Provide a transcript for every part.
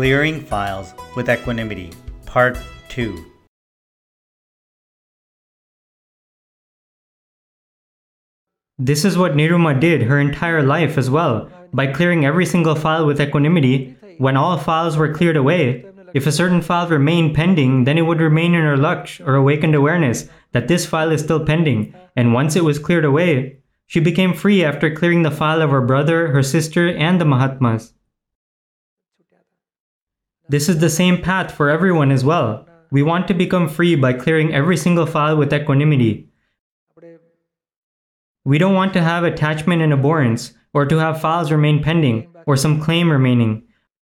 Clearing Files with Equanimity, Part 2. This is what Niruma did her entire life as well. By clearing every single file with equanimity, when all files were cleared away, if a certain file remained pending, then it would remain in her laksh or awakened awareness that this file is still pending, and once it was cleared away, she became free after clearing the file of her brother, her sister, and the Mahatmas. This is the same path for everyone as well. We want to become free by clearing every single file with equanimity. We don't want to have attachment and abhorrence, or to have files remain pending, or some claim remaining.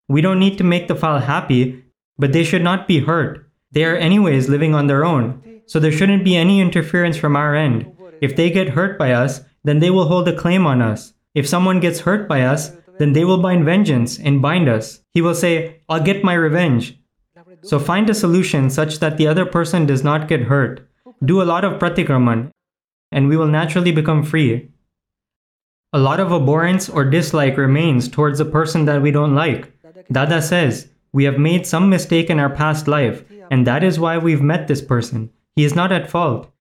We don't need to make the file happy, but they should not be hurt. They are anyways living on their own, so there shouldn't be any interference from our end. If they get hurt by us, then they will hold a claim on us. If someone gets hurt by us, then they will bind vengeance and bind us. He will say, I'll get my revenge. So find a solution such that the other person does not get hurt. Do a lot of pratikraman, and we will naturally become free. A lot of abhorrence or dislike remains towards a person that we don't like. Dada says, we have made some mistake in our past life, and that is why we've met this person. He is not at fault.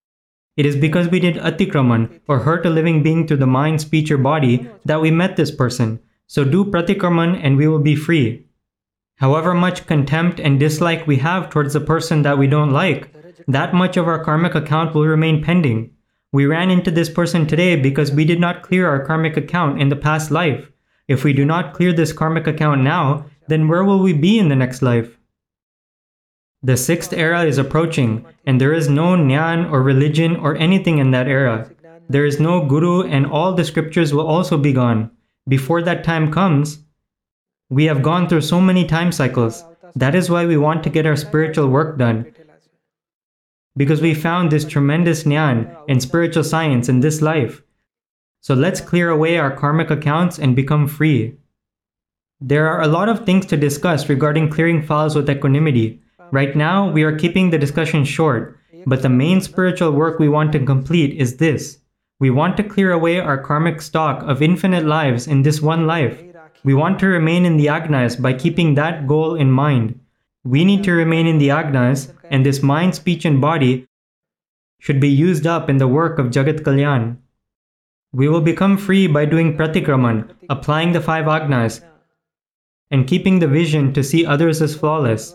It is because we did atikraman or hurt a living being through the mind, speech, or body that we met this person. So do pratikraman and we will be free. However much contempt and dislike we have towards the person that we don't like, that much of our karmic account will remain pending. We ran into this person today because we did not clear our karmic account in the past life. If we do not clear this karmic account now, then where will we be in the next life? The sixth era is approaching, and there is no Nyan or religion or anything in that era. There is no Guru, and all the scriptures will also be gone. Before that time comes, we have gone through so many time cycles. That is why we want to get our spiritual work done. Because we found this tremendous Nyan and spiritual science in this life. So let's clear away our karmic accounts and become free. There are a lot of things to discuss regarding clearing files with equanimity. Right now, we are keeping the discussion short, but the main spiritual work we want to complete is this. We want to clear away our karmic stock of infinite lives in this one life. We want to remain in the Agnas by keeping that goal in mind. We need to remain in the Agnas, and this mind, speech, and body should be used up in the work of Jagat Kalyan. We will become free by doing pratikraman, applying the five Agnas, and keeping the vision to see others as flawless.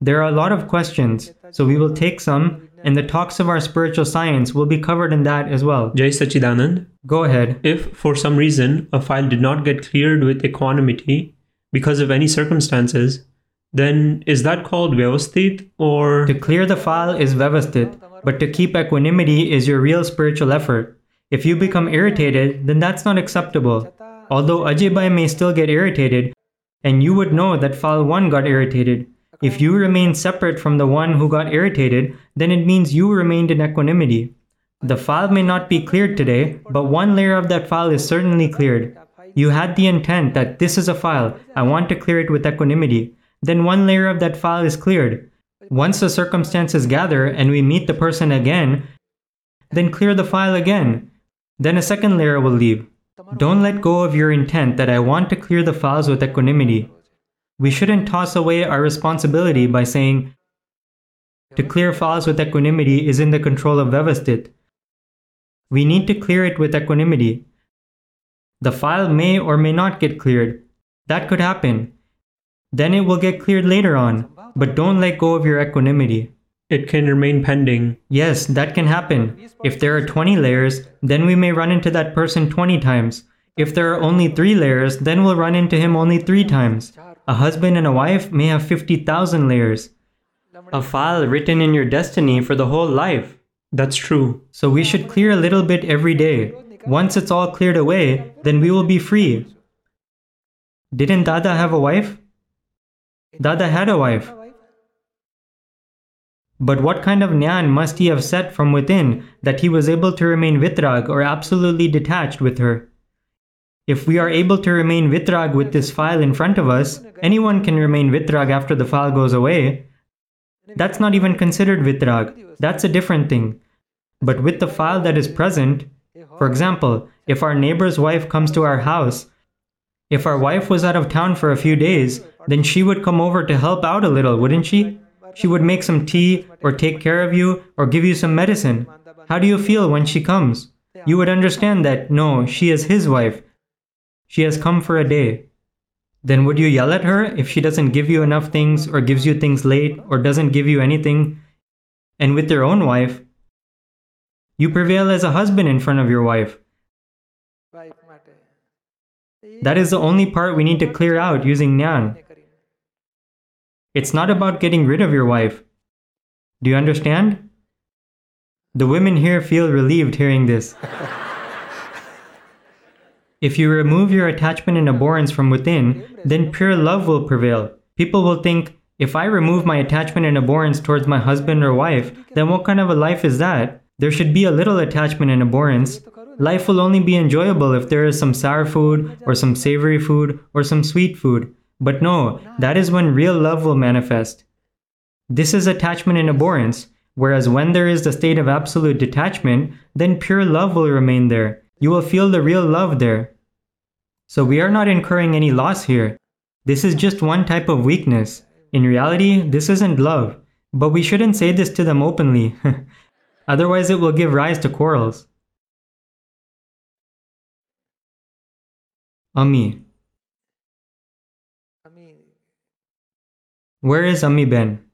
There are a lot of questions, so we will take some, and the talks of our spiritual science will be covered in that as well. Jai Sachidanand. Go ahead. If for some reason a file did not get cleared with equanimity because of any circumstances, then is that called Vyavasthit or. To clear the file is Vyavasthit, but to keep equanimity is your real spiritual effort. If you become irritated, then that's not acceptable. Although Ajay may still get irritated, and you would know that file 1 got irritated. If you remain separate from the one who got irritated, then it means you remained in equanimity. The file may not be cleared today, but one layer of that file is certainly cleared. You had the intent that this is a file, I want to clear it with equanimity. Then one layer of that file is cleared. Once the circumstances gather and we meet the person again, then clear the file again. Then a second layer will leave. Don't let go of your intent that I want to clear the files with equanimity. We shouldn't toss away our responsibility by saying, to clear files with equanimity is in the control of Vyavasthit. We need to clear it with equanimity. The file may or may not get cleared. That could happen. Then it will get cleared later on, but don't let go of your equanimity. It can remain pending. Yes, that can happen. If there are 20 layers, then we may run into that person 20 times. If there are only 3 layers, then we'll run into him only 3 times. A husband and a wife may have 50,000 layers. A file written in your destiny for the whole life. That's true. So we should clear a little bit every day. Once it's all cleared away, then we will be free. Didn't Dada have a wife? Dada had a wife. But what kind of nyan must he have set from within that he was able to remain vitrag or absolutely detached with her? If we are able to remain vitrag with this file in front of us, anyone can remain vitrag after the file goes away. That's not even considered vitrag, that's a different thing. But with the file that is present, for example, if our neighbor's wife comes to our house, If our wife was out of town for a few days, then she would come over to help out a little, wouldn't she? She would make some tea, or take care of you, or give you some medicine. How do you feel when she comes? You would understand that no, she is his wife. She has come for a day. Then would you yell at her if she doesn't give you enough things, or gives you things late, or doesn't give you anything? And with your own wife, you prevail as a husband in front of your wife. That is the only part we need to clear out using Nyan. It's not about getting rid of your wife. Do you understand? The women here feel relieved hearing this. if you remove your attachment and abhorrence from within, then pure love will prevail. People will think, if I remove my attachment and abhorrence towards my husband or wife, then what kind of a life is that? There should be a little attachment and abhorrence. Life will only be enjoyable if there is some sour food, or some savory food, or some sweet food. But no, that is when real love will manifest. This is attachment and abhorrence, whereas when there is the state of absolute detachment, then pure love will remain there. You will feel the real love there. So we are not incurring any loss here. This is just one type of weakness. In reality, this isn't love. But we shouldn't say this to them openly. Otherwise, it will give rise to quarrels. Ami. Where is Ami Ben?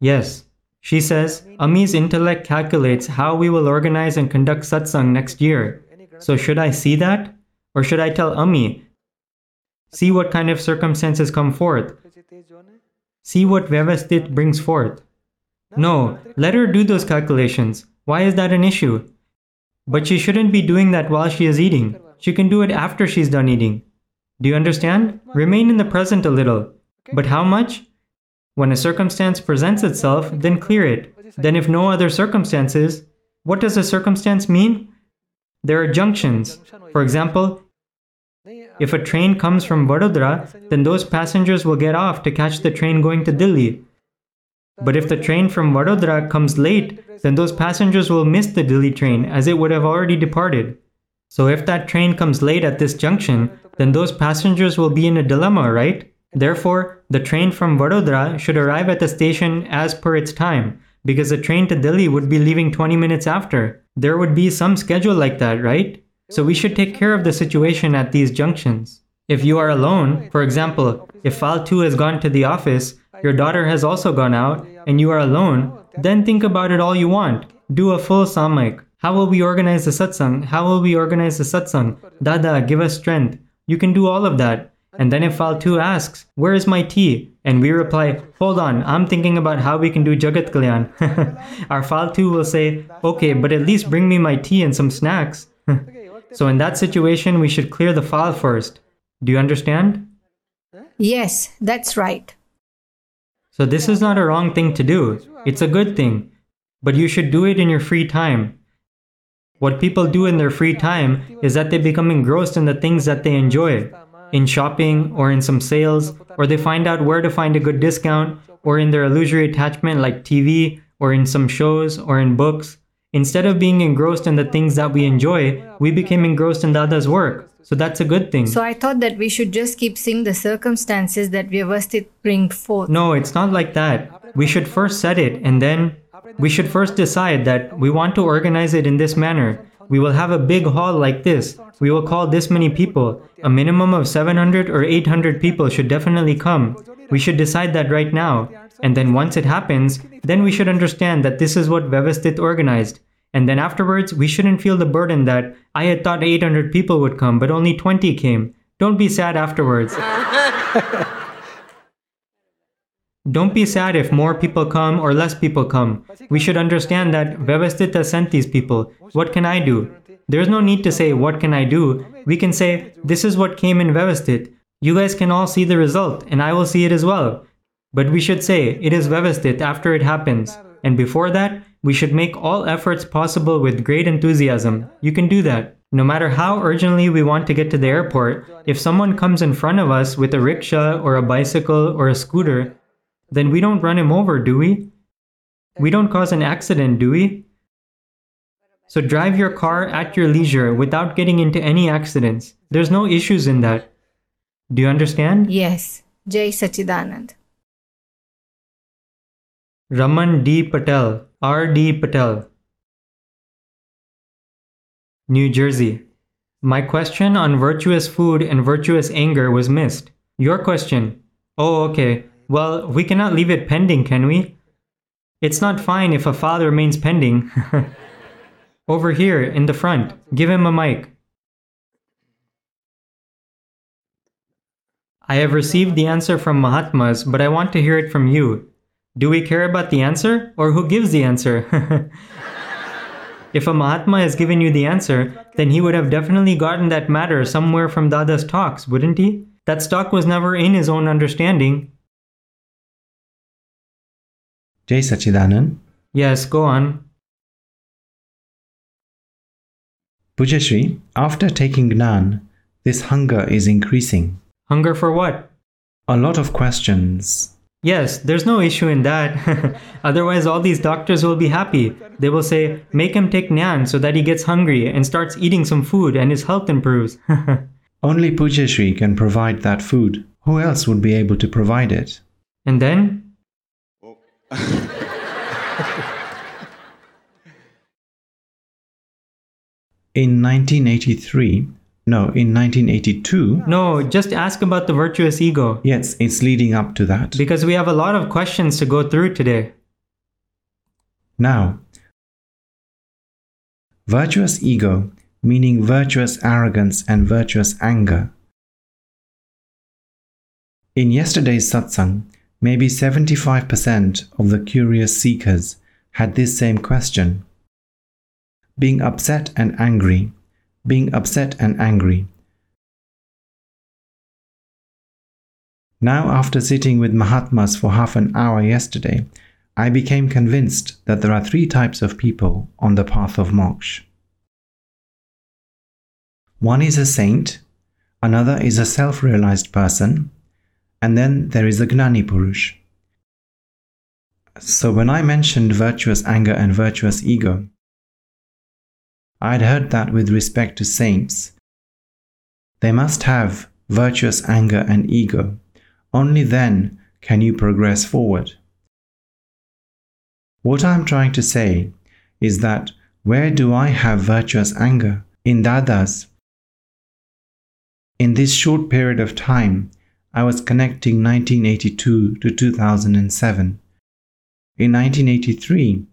Yes, she says, Ami's intellect calculates how we will organize and conduct satsang next year. So should I see that? Or should I tell Ami, see what kind of circumstances come forth? See what Vyavasthit brings forth. No, let her do those calculations. Why is that an issue? But she shouldn't be doing that while she is eating. She can do it after she's done eating. Do you understand? Remain in the present a little. But how much? When a circumstance presents itself, then clear it. Then, if no other circumstances, what does a circumstance mean? There are junctions. For example, if a train comes from Vadodara, then those passengers will get off to catch the train going to Delhi. But if the train from Vadodara comes late, then those passengers will miss the Delhi train as it would have already departed. So if that train comes late at this junction, then those passengers will be in a dilemma, right? Therefore, the train from Vadodara should arrive at the station as per its time, because the train to Delhi would be leaving 20 minutes after. There would be some schedule like that, right? So we should take care of the situation at these junctions. If you are alone, for example, if File 2 has gone to the office, your daughter has also gone out, and you are alone, then think about it all you want. Do a full samayik. How will we organize the satsang? How will we organize the satsang? Dada, give us strength. You can do all of that. And then if File 2 asks, Where is my tea? And we reply, Hold on, I'm thinking about how we can do Jagat Kalyan. Our File 2 will say, Okay, but at least bring me my tea and some snacks. so in that situation, we should clear the Fal first. Do you understand? Yes, that's right. So this is not a wrong thing to do. It's a good thing. But you should do it in your free time. What people do in their free time is that they become engrossed in the things that they enjoy in shopping or in some sales, or they find out where to find a good discount, or in their illusory attachment like TV, or in some shows, or in books. Instead of being engrossed in the things that we enjoy, we became engrossed in Dada's work. So that's a good thing. So I thought that we should just keep seeing the circumstances that Vyavasthit bring forth. No, it's not like that. We should first set it and then we should first decide that we want to organize it in this manner. We will have a big hall like this. We will call this many people. A minimum of 700 or 800 people should definitely come. We should decide that right now. And then once it happens, then we should understand that this is what Vyavasthit organized. And then afterwards, we shouldn't feel the burden that I had thought 800 people would come, but only 20 came. Don't be sad afterwards. Don't be sad if more people come or less people come. We should understand that Vyavasthit sent these people. What can I do? There's no need to say, What can I do? We can say, This is what came in Vyavasthit. You guys can all see the result, and I will see it as well. But we should say, It is Vyavasthit after it happens. And before that, we should make all efforts possible with great enthusiasm. You can do that. No matter how urgently we want to get to the airport, if someone comes in front of us with a rickshaw or a bicycle or a scooter, then we don't run him over, do we? We don't cause an accident, do we? So drive your car at your leisure without getting into any accidents. There's no issues in that. Do you understand? Yes. Jai Sachidanand. Raman D. Patel, R. D. Patel. New Jersey. My question on virtuous food and virtuous anger was missed. Your question. Oh, okay. Well, we cannot leave it pending, can we? It's not fine if a file remains pending. Over here, in the front. Give him a mic. I have received the answer from Mahatmas, but I want to hear it from you. Do we care about the answer, or who gives the answer? if a Mahatma has given you the answer, then he would have definitely gotten that matter somewhere from Dada's talks, wouldn't he? That stock was never in his own understanding. Sachidanand, Yes, go on. Pujyashree, after taking Gnan, this hunger is increasing. Hunger for what? A lot of questions. Yes, there's no issue in that. Otherwise, all these doctors will be happy. They will say, make him take Nyan so that he gets hungry and starts eating some food and his health improves. Only Pujyashree can provide that food. Who else would be able to provide it? and then? In 1983, no, in 1982, No, just ask about the virtuous ego. yes, it's leading up to that. Because we have a lot of questions to go through today. Now, virtuous ego, meaning virtuous arrogance and virtuous anger. In yesterday's satsang, maybe 75% of the curious seekers had this same question. Being upset and angry, being upset and angry. Now, after sitting with Mahatmas for half an hour yesterday, I became convinced that there are three types of people on the path of moksha. One is a saint, another is a self realized person, and then there is a Gnani Purush. So, when I mentioned virtuous anger and virtuous ego, I had heard that with respect to saints. They must have virtuous anger and ego. Only then can you progress forward. What I'm trying to say is that where do I have virtuous anger? In Dada's. In this short period of time, I was connecting 1982 to 2007. In 1983,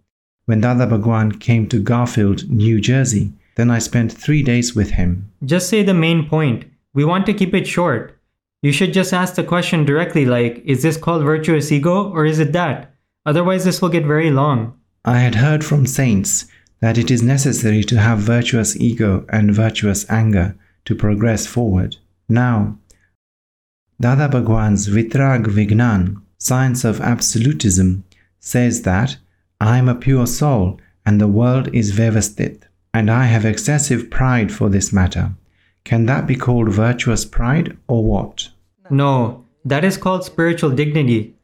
when Dada Bhagwan came to Garfield, New Jersey, then I spent three days with him. Just say the main point. We want to keep it short. You should just ask the question directly like, is this called virtuous ego or is it that? Otherwise, this will get very long. I had heard from saints that it is necessary to have virtuous ego and virtuous anger to progress forward. Now, Dada Bhagwan's Vitrag Vignan, Science of Absolutism, says that I am a pure soul and the world is Vyavasthit, and I have excessive pride for this matter. Can that be called virtuous pride or what? No, that is called spiritual dignity.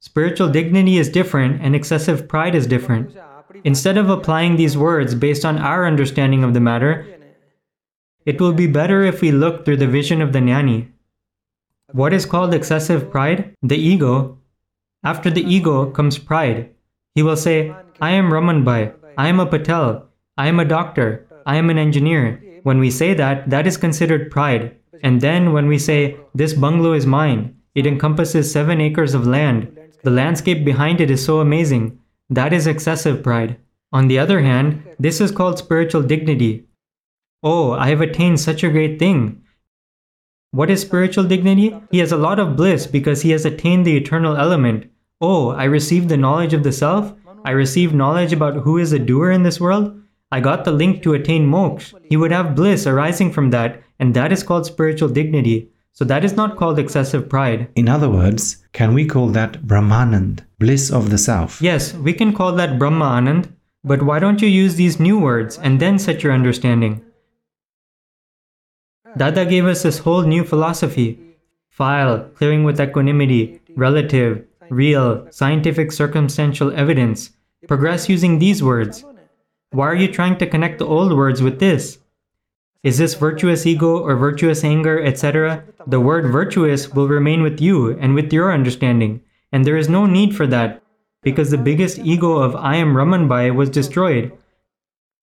Spiritual dignity is different and excessive pride is different. Instead of applying these words based on our understanding of the matter, it will be better if we look through the vision of the Gnani. What is called excessive pride? The ego. After the ego comes pride. He will say, I am Raman Bhai, I am a Patel, I am a doctor, I am an engineer. When we say that, that is considered pride. And then when we say, This bungalow is mine, it encompasses seven acres of land, the landscape behind it is so amazing, that is excessive pride. On the other hand, this is called spiritual dignity. Oh, I have attained such a great thing. What is spiritual dignity? He has a lot of bliss because he has attained the eternal element. Oh, I received the knowledge of the self. I received knowledge about who is a doer in this world. I got the link to attain moksha. He would have bliss arising from that, and that is called spiritual dignity. So that is not called excessive pride. In other words, can we call that Brahmanand, bliss of the self? Yes, we can call that Brahmanand, but why don't you use these new words and then set your understanding? Dada gave us this whole new philosophy file, clearing with equanimity, relative, real, scientific circumstantial evidence. Progress using these words. Why are you trying to connect the old words with this? Is this virtuous ego or virtuous anger, etc.? The word virtuous will remain with you and with your understanding, and there is no need for that because the biggest ego of I am Raman Bhai was destroyed.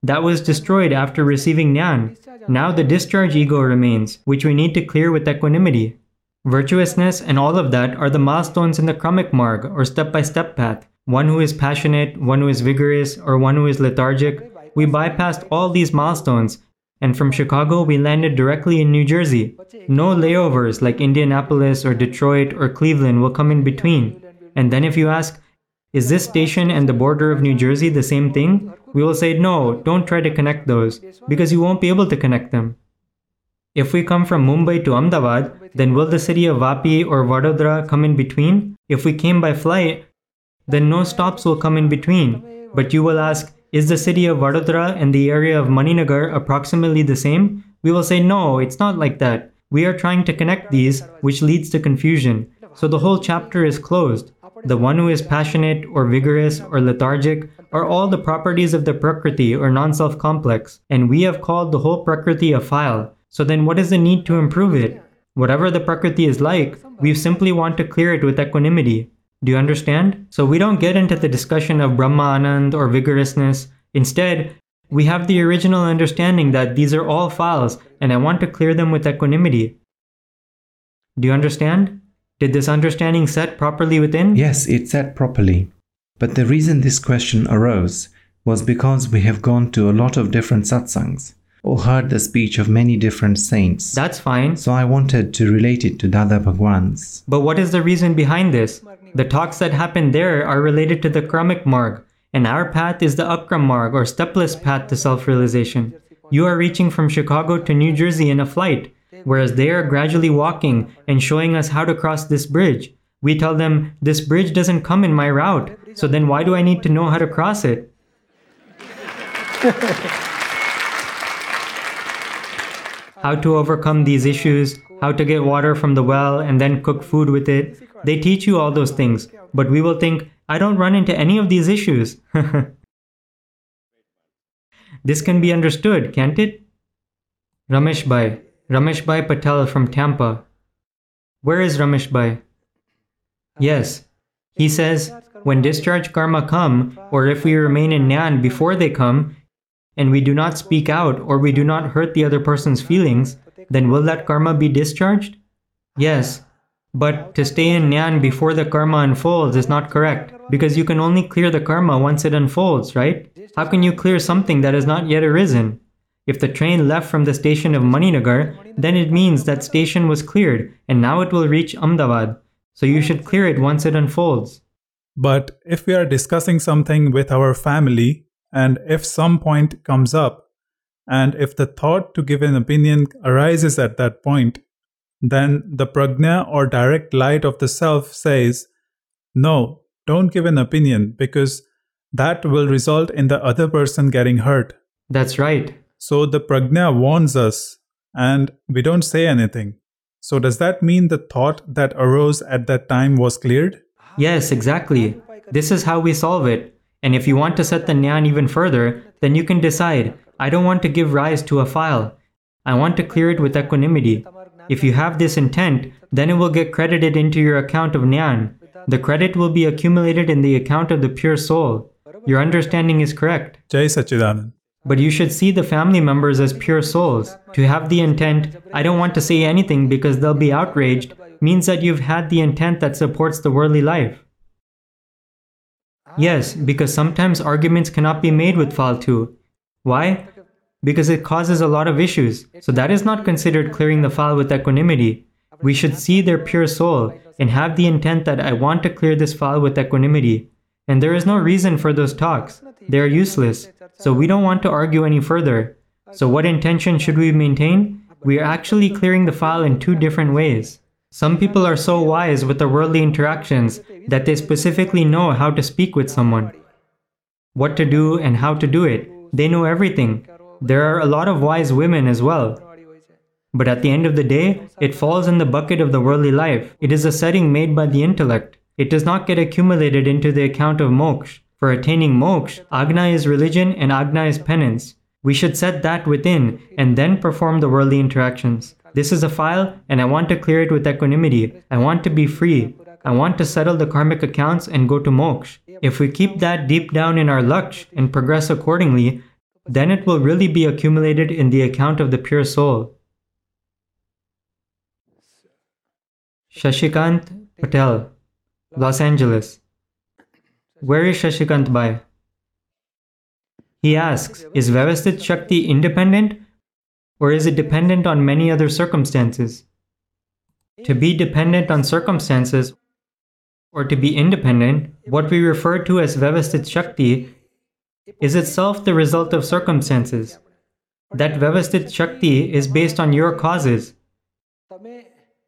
That was destroyed after receiving Nyan. Now the discharge ego remains, which we need to clear with equanimity. Virtuousness and all of that are the milestones in the Kramik Marg or step by step path. One who is passionate, one who is vigorous, or one who is lethargic. We bypassed all these milestones and from Chicago we landed directly in New Jersey. No layovers like Indianapolis or Detroit or Cleveland will come in between. And then if you ask, is this station and the border of New Jersey the same thing? We will say, no, don't try to connect those, because you won't be able to connect them. If we come from Mumbai to Ahmedabad, then will the city of Vapi or Vadodara come in between? If we came by flight, then no stops will come in between. But you will ask, is the city of Vadodara and the area of Maninagar approximately the same? We will say no, it's not like that. We are trying to connect these, which leads to confusion. So the whole chapter is closed. The one who is passionate or vigorous or lethargic are all the properties of the Prakriti or non self complex, and we have called the whole Prakriti a file. So then what is the need to improve it? Whatever the Prakriti is like, we simply want to clear it with equanimity. Do you understand? So we don't get into the discussion of Brahmanand or vigorousness. Instead, we have the original understanding that these are all files and I want to clear them with equanimity. Do you understand? Did this understanding set properly within? Yes, it set properly. But the reason this question arose was because we have gone to a lot of different satsangs or heard the speech of many different saints. That's fine. So I wanted to relate it to Dada Bhagwan's. But what is the reason behind this? The talks that happen there are related to the Kramik Marg, and our path is the Akram Marg or stepless path to self realization. You are reaching from Chicago to New Jersey in a flight, whereas they are gradually walking and showing us how to cross this bridge. We tell them, This bridge doesn't come in my route, so then why do I need to know how to cross it? how to overcome these issues, how to get water from the well and then cook food with it. They teach you all those things, but we will think, I don't run into any of these issues. this can be understood, can't it? Ramesh Bhai, Ramesh Bhai Patel from Tampa. Where is Ramesh Bhai? Yes, he says, when discharge karma come, or if we remain in Nyan before they come, and we do not speak out or we do not hurt the other person's feelings, then will that karma be discharged? Yes. But to stay in Nyan before the karma unfolds is not correct, because you can only clear the karma once it unfolds, right? How can you clear something that has not yet arisen? If the train left from the station of Maninagar, then it means that station was cleared and now it will reach Ahmedabad. So you should clear it once it unfolds. But if we are discussing something with our family and if some point comes up, and if the thought to give an opinion arises at that point, then the prajna or direct light of the self says, No, don't give an opinion because that will result in the other person getting hurt. That's right. So the prajna warns us and we don't say anything. So does that mean the thought that arose at that time was cleared? Yes, exactly. This is how we solve it. And if you want to set the nyan even further, then you can decide I don't want to give rise to a file. I want to clear it with equanimity. If you have this intent, then it will get credited into your account of nyan. The credit will be accumulated in the account of the pure soul. Your understanding is correct. Jai Sachidanand. But you should see the family members as pure souls. To have the intent, I don't want to say anything because they'll be outraged, means that you've had the intent that supports the worldly life. Yes, because sometimes arguments cannot be made with Faltu. Why? Because it causes a lot of issues. So that is not considered clearing the file with equanimity. We should see their pure soul and have the intent that I want to clear this file with equanimity. And there is no reason for those talks. They are useless. So we don't want to argue any further. So what intention should we maintain? We are actually clearing the file in two different ways. Some people are so wise with their worldly interactions that they specifically know how to speak with someone, what to do and how to do it. They know everything. There are a lot of wise women as well. But at the end of the day, it falls in the bucket of the worldly life. It is a setting made by the intellect. It does not get accumulated into the account of moksha. For attaining moksha, agna is religion and agna is penance. We should set that within and then perform the worldly interactions. This is a file and I want to clear it with equanimity. I want to be free. I want to settle the karmic accounts and go to moksha. If we keep that deep down in our laksh and progress accordingly, then it will really be accumulated in the account of the pure soul. Shashikant Patel, Los Angeles. Where is Shashikant Bhai? He asks, is Vyavasthit Shakti independent or is it dependent on many other circumstances? To be dependent on circumstances or to be independent, what we refer to as Vyavasthit Shakti is itself the result of circumstances. That Vyavasthit Shakti is based on your causes.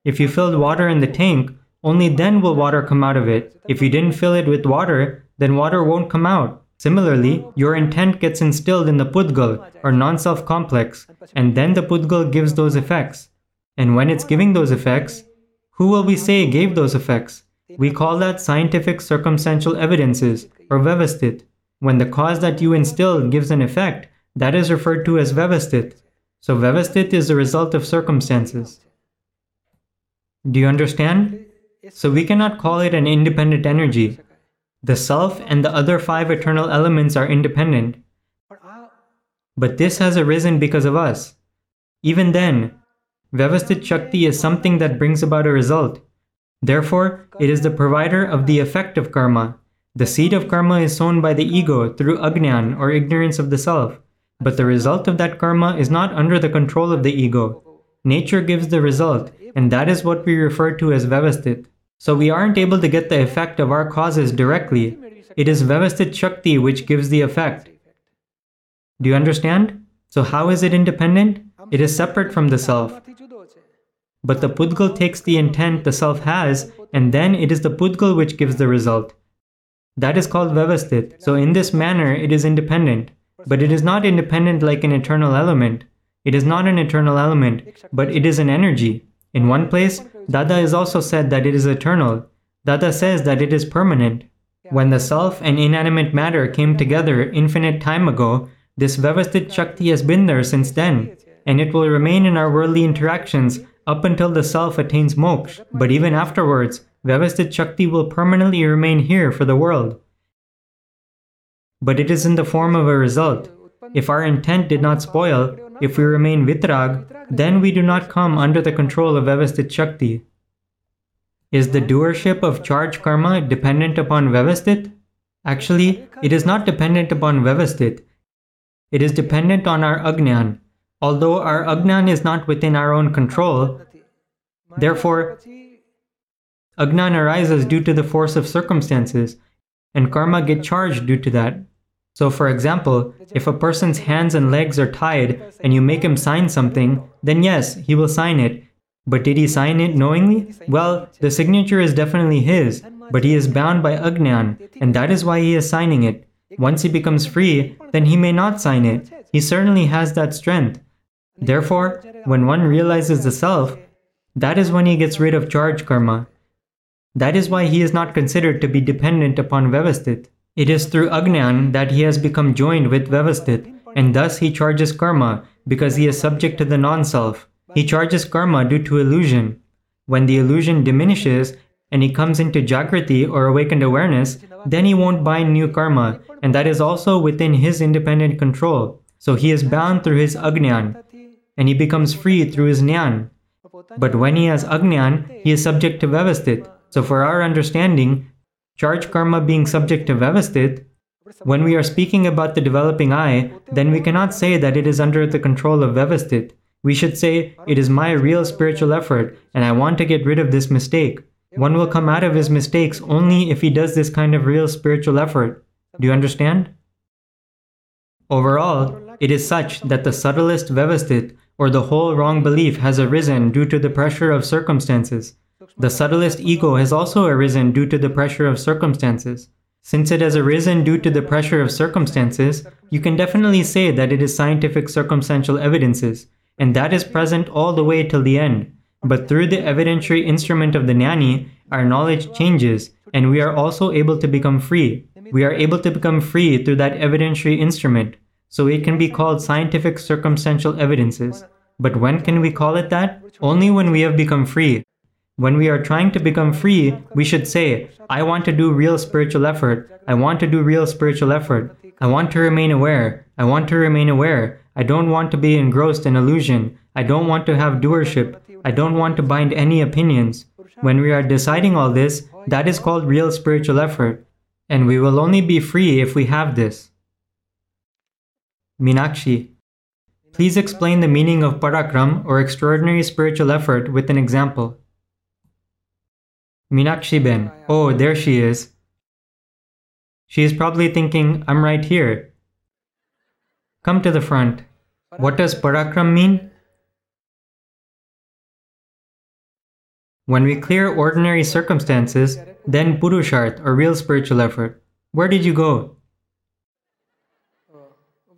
If you filled water in the tank, only then will water come out of it. If you didn't fill it with water, then water won't come out. Similarly, your intent gets instilled in the Pudgal or non self complex, and then the Pudgal gives those effects. And when it's giving those effects, who will we say gave those effects? We call that scientific circumstantial evidences or Vyavasthit. When the cause that you instill gives an effect, that is referred to as Vyavasthit. So Vyavasthit is the result of circumstances. Do you understand? So we cannot call it an independent energy. The self and the other five eternal elements are independent. But this has arisen because of us. Even then, Vyavasthit Shakti is something that brings about a result. Therefore, it is the provider of the effect of karma. The seed of karma is sown by the ego through agnan or ignorance of the self, but the result of that karma is not under the control of the ego. Nature gives the result, and that is what we refer to as Vyavasthit. So we aren't able to get the effect of our causes directly. It is Vyavasthit Shakti which gives the effect. Do you understand? So how is it independent? It is separate from the self. But the Pudgal takes the intent the self has, and then it is the Pudgal which gives the result. That is called Vyavasthit. So in this manner, it is independent. But it is not independent like an eternal element. It is not an eternal element, but it is an energy. In one place, Dada is also said that it is eternal. Dada says that it is permanent. When the self and inanimate matter came together infinite time ago, this Vyavasthit Shakti has been there since then, and it will remain in our worldly interactions up until the self attains moksha. But even afterwards, Vyavasthit Shakti will permanently remain here for the world. But it is in the form of a result. If our intent did not spoil, if we remain vitrag, then we do not come under the control of Vyavasthit Shakti. Is the doership of charge karma dependent upon Vyavasthit? Actually, it is not dependent upon Vyavasthit. It is dependent on our agnan. Although our agnan is not within our own control, therefore, agnan arises due to the force of circumstances, and karma get charged due to that. So, for example, if a person's hands and legs are tied and you make him sign something, then yes, he will sign it. But did he sign it knowingly? Well, the signature is definitely his, but he is bound by Agnan, and that is why he is signing it. Once he becomes free, then he may not sign it. He certainly has that strength. Therefore, when one realizes the self, that is when he gets rid of charge karma. That is why he is not considered to be dependent upon Vyavasthit. It is through Agnan that he has become joined with Vyavasthit, and thus he charges karma because he is subject to the non self. He charges karma due to illusion. When the illusion diminishes and he comes into Jagrati or awakened awareness, then he won't bind new karma, and that is also within his independent control. So he is bound through his Agnan, and he becomes free through his Nyan. But when he has Agnan, he is subject to Vyavasthit. So for our understanding, charge karma being subject to Vyavasthit, when we are speaking about the developing I, then we cannot say that it is under the control of Vyavasthit. We should say, it is my real spiritual effort and I want to get rid of this mistake. One will come out of his mistakes only if he does this kind of real spiritual effort. Do you understand? Overall, it is such that the subtlest Vyavasthit or the whole wrong belief has arisen due to the pressure of circumstances. The subtlest ego has also arisen due to the pressure of circumstances. Since it has arisen due to the pressure of circumstances, you can definitely say that it is scientific circumstantial evidences, and that is present all the way till the end. But through the evidentiary instrument of the Gnani, our knowledge changes, and we are also able to become free. we are able to become free through that evidentiary instrument, so it can be called scientific circumstantial evidences. But when can we call it that? Only when we have become free. When we are trying to become free, we should say, I want to do real spiritual effort. I want to do real spiritual effort. I want to remain aware. I want to remain aware. I don't want to be engrossed in illusion. I don't want to have doership. I don't want to bind any opinions. When we are deciding all this, that is called real spiritual effort. And we will only be free if we have this. Minakshi, please explain the meaning of parakram or extraordinary spiritual effort with an example. Minakshi Ben. Oh, there she is. She is probably thinking, I'm right here. Come to the front. What does parakram mean? When we clear ordinary circumstances, then purushart or real spiritual effort. Where did you go?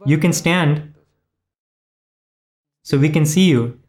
You can stand. So we can see you.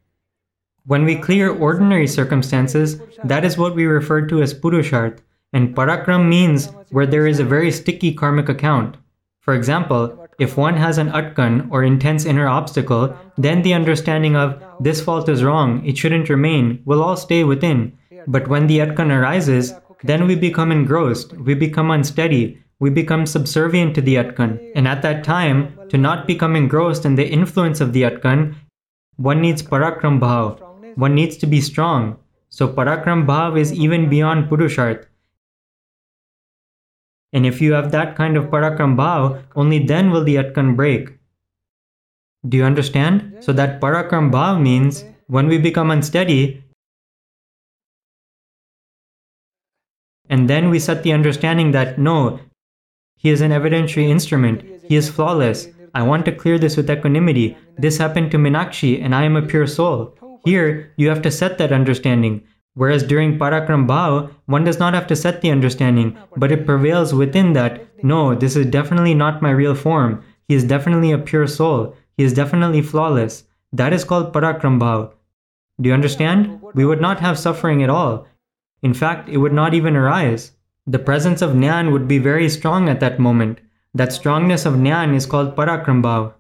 When we clear ordinary circumstances, that is what we refer to as Purushart, and Parakram means where there is a very sticky karmic account. For example, if one has an atkan or intense inner obstacle, then the understanding of this fault is wrong, it shouldn't remain, will all stay within. But when the atkan arises, then we become engrossed, we become unsteady, we become subservient to the atkan. And at that time, to not become engrossed in the influence of the atkan, one needs parakram bhav, one needs to be strong. So Parakram Bhav is even beyond Purushart. And if you have that kind of Parakram Bhav, only then will the Atkan break. Do you understand? So that Parakram Bhav means when we become unsteady, and then we set the understanding that no, he is an evidentiary instrument, he is flawless. I want to clear this with equanimity. This happened to Minakshi, and I am a pure soul. Here, you have to set that understanding. Whereas during Parakram Bhav, one does not have to set the understanding, but it prevails within that, no, this is definitely not my real form. He is definitely a pure soul. He is definitely flawless. That is called Parakram Bhav. Do you understand? We would not have suffering at all. In fact, it would not even arise. The presence of Nyan would be very strong at that moment. That strongness of Nyan is called Parakram Bhav.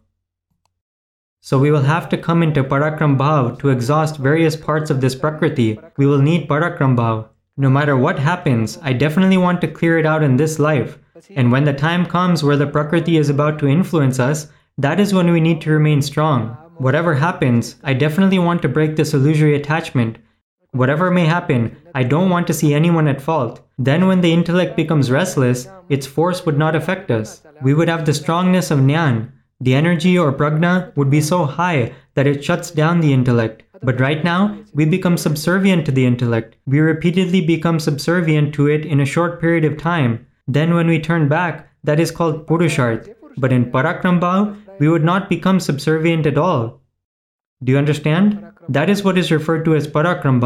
So we will have to come into Parakram Bhav to exhaust various parts of this Prakriti. We will need Parakram Bhav. No matter what happens, I definitely want to clear it out in this life. And when the time comes where the Prakriti is about to influence us, that is when we need to remain strong. Whatever happens, I definitely want to break this illusory attachment. Whatever may happen, I don't want to see anyone at fault. Then when the intellect becomes restless, its force would not affect us. We would have the strongness of Nyan, the energy or prajna would be so high that it shuts down the intellect. But right now, we become subservient to the intellect. We repeatedly become subservient to it in a short period of time. Then when we turn back, that is called Purushart. But in Parakram we would not become subservient at all. Do you understand? That is what is referred to as Parakram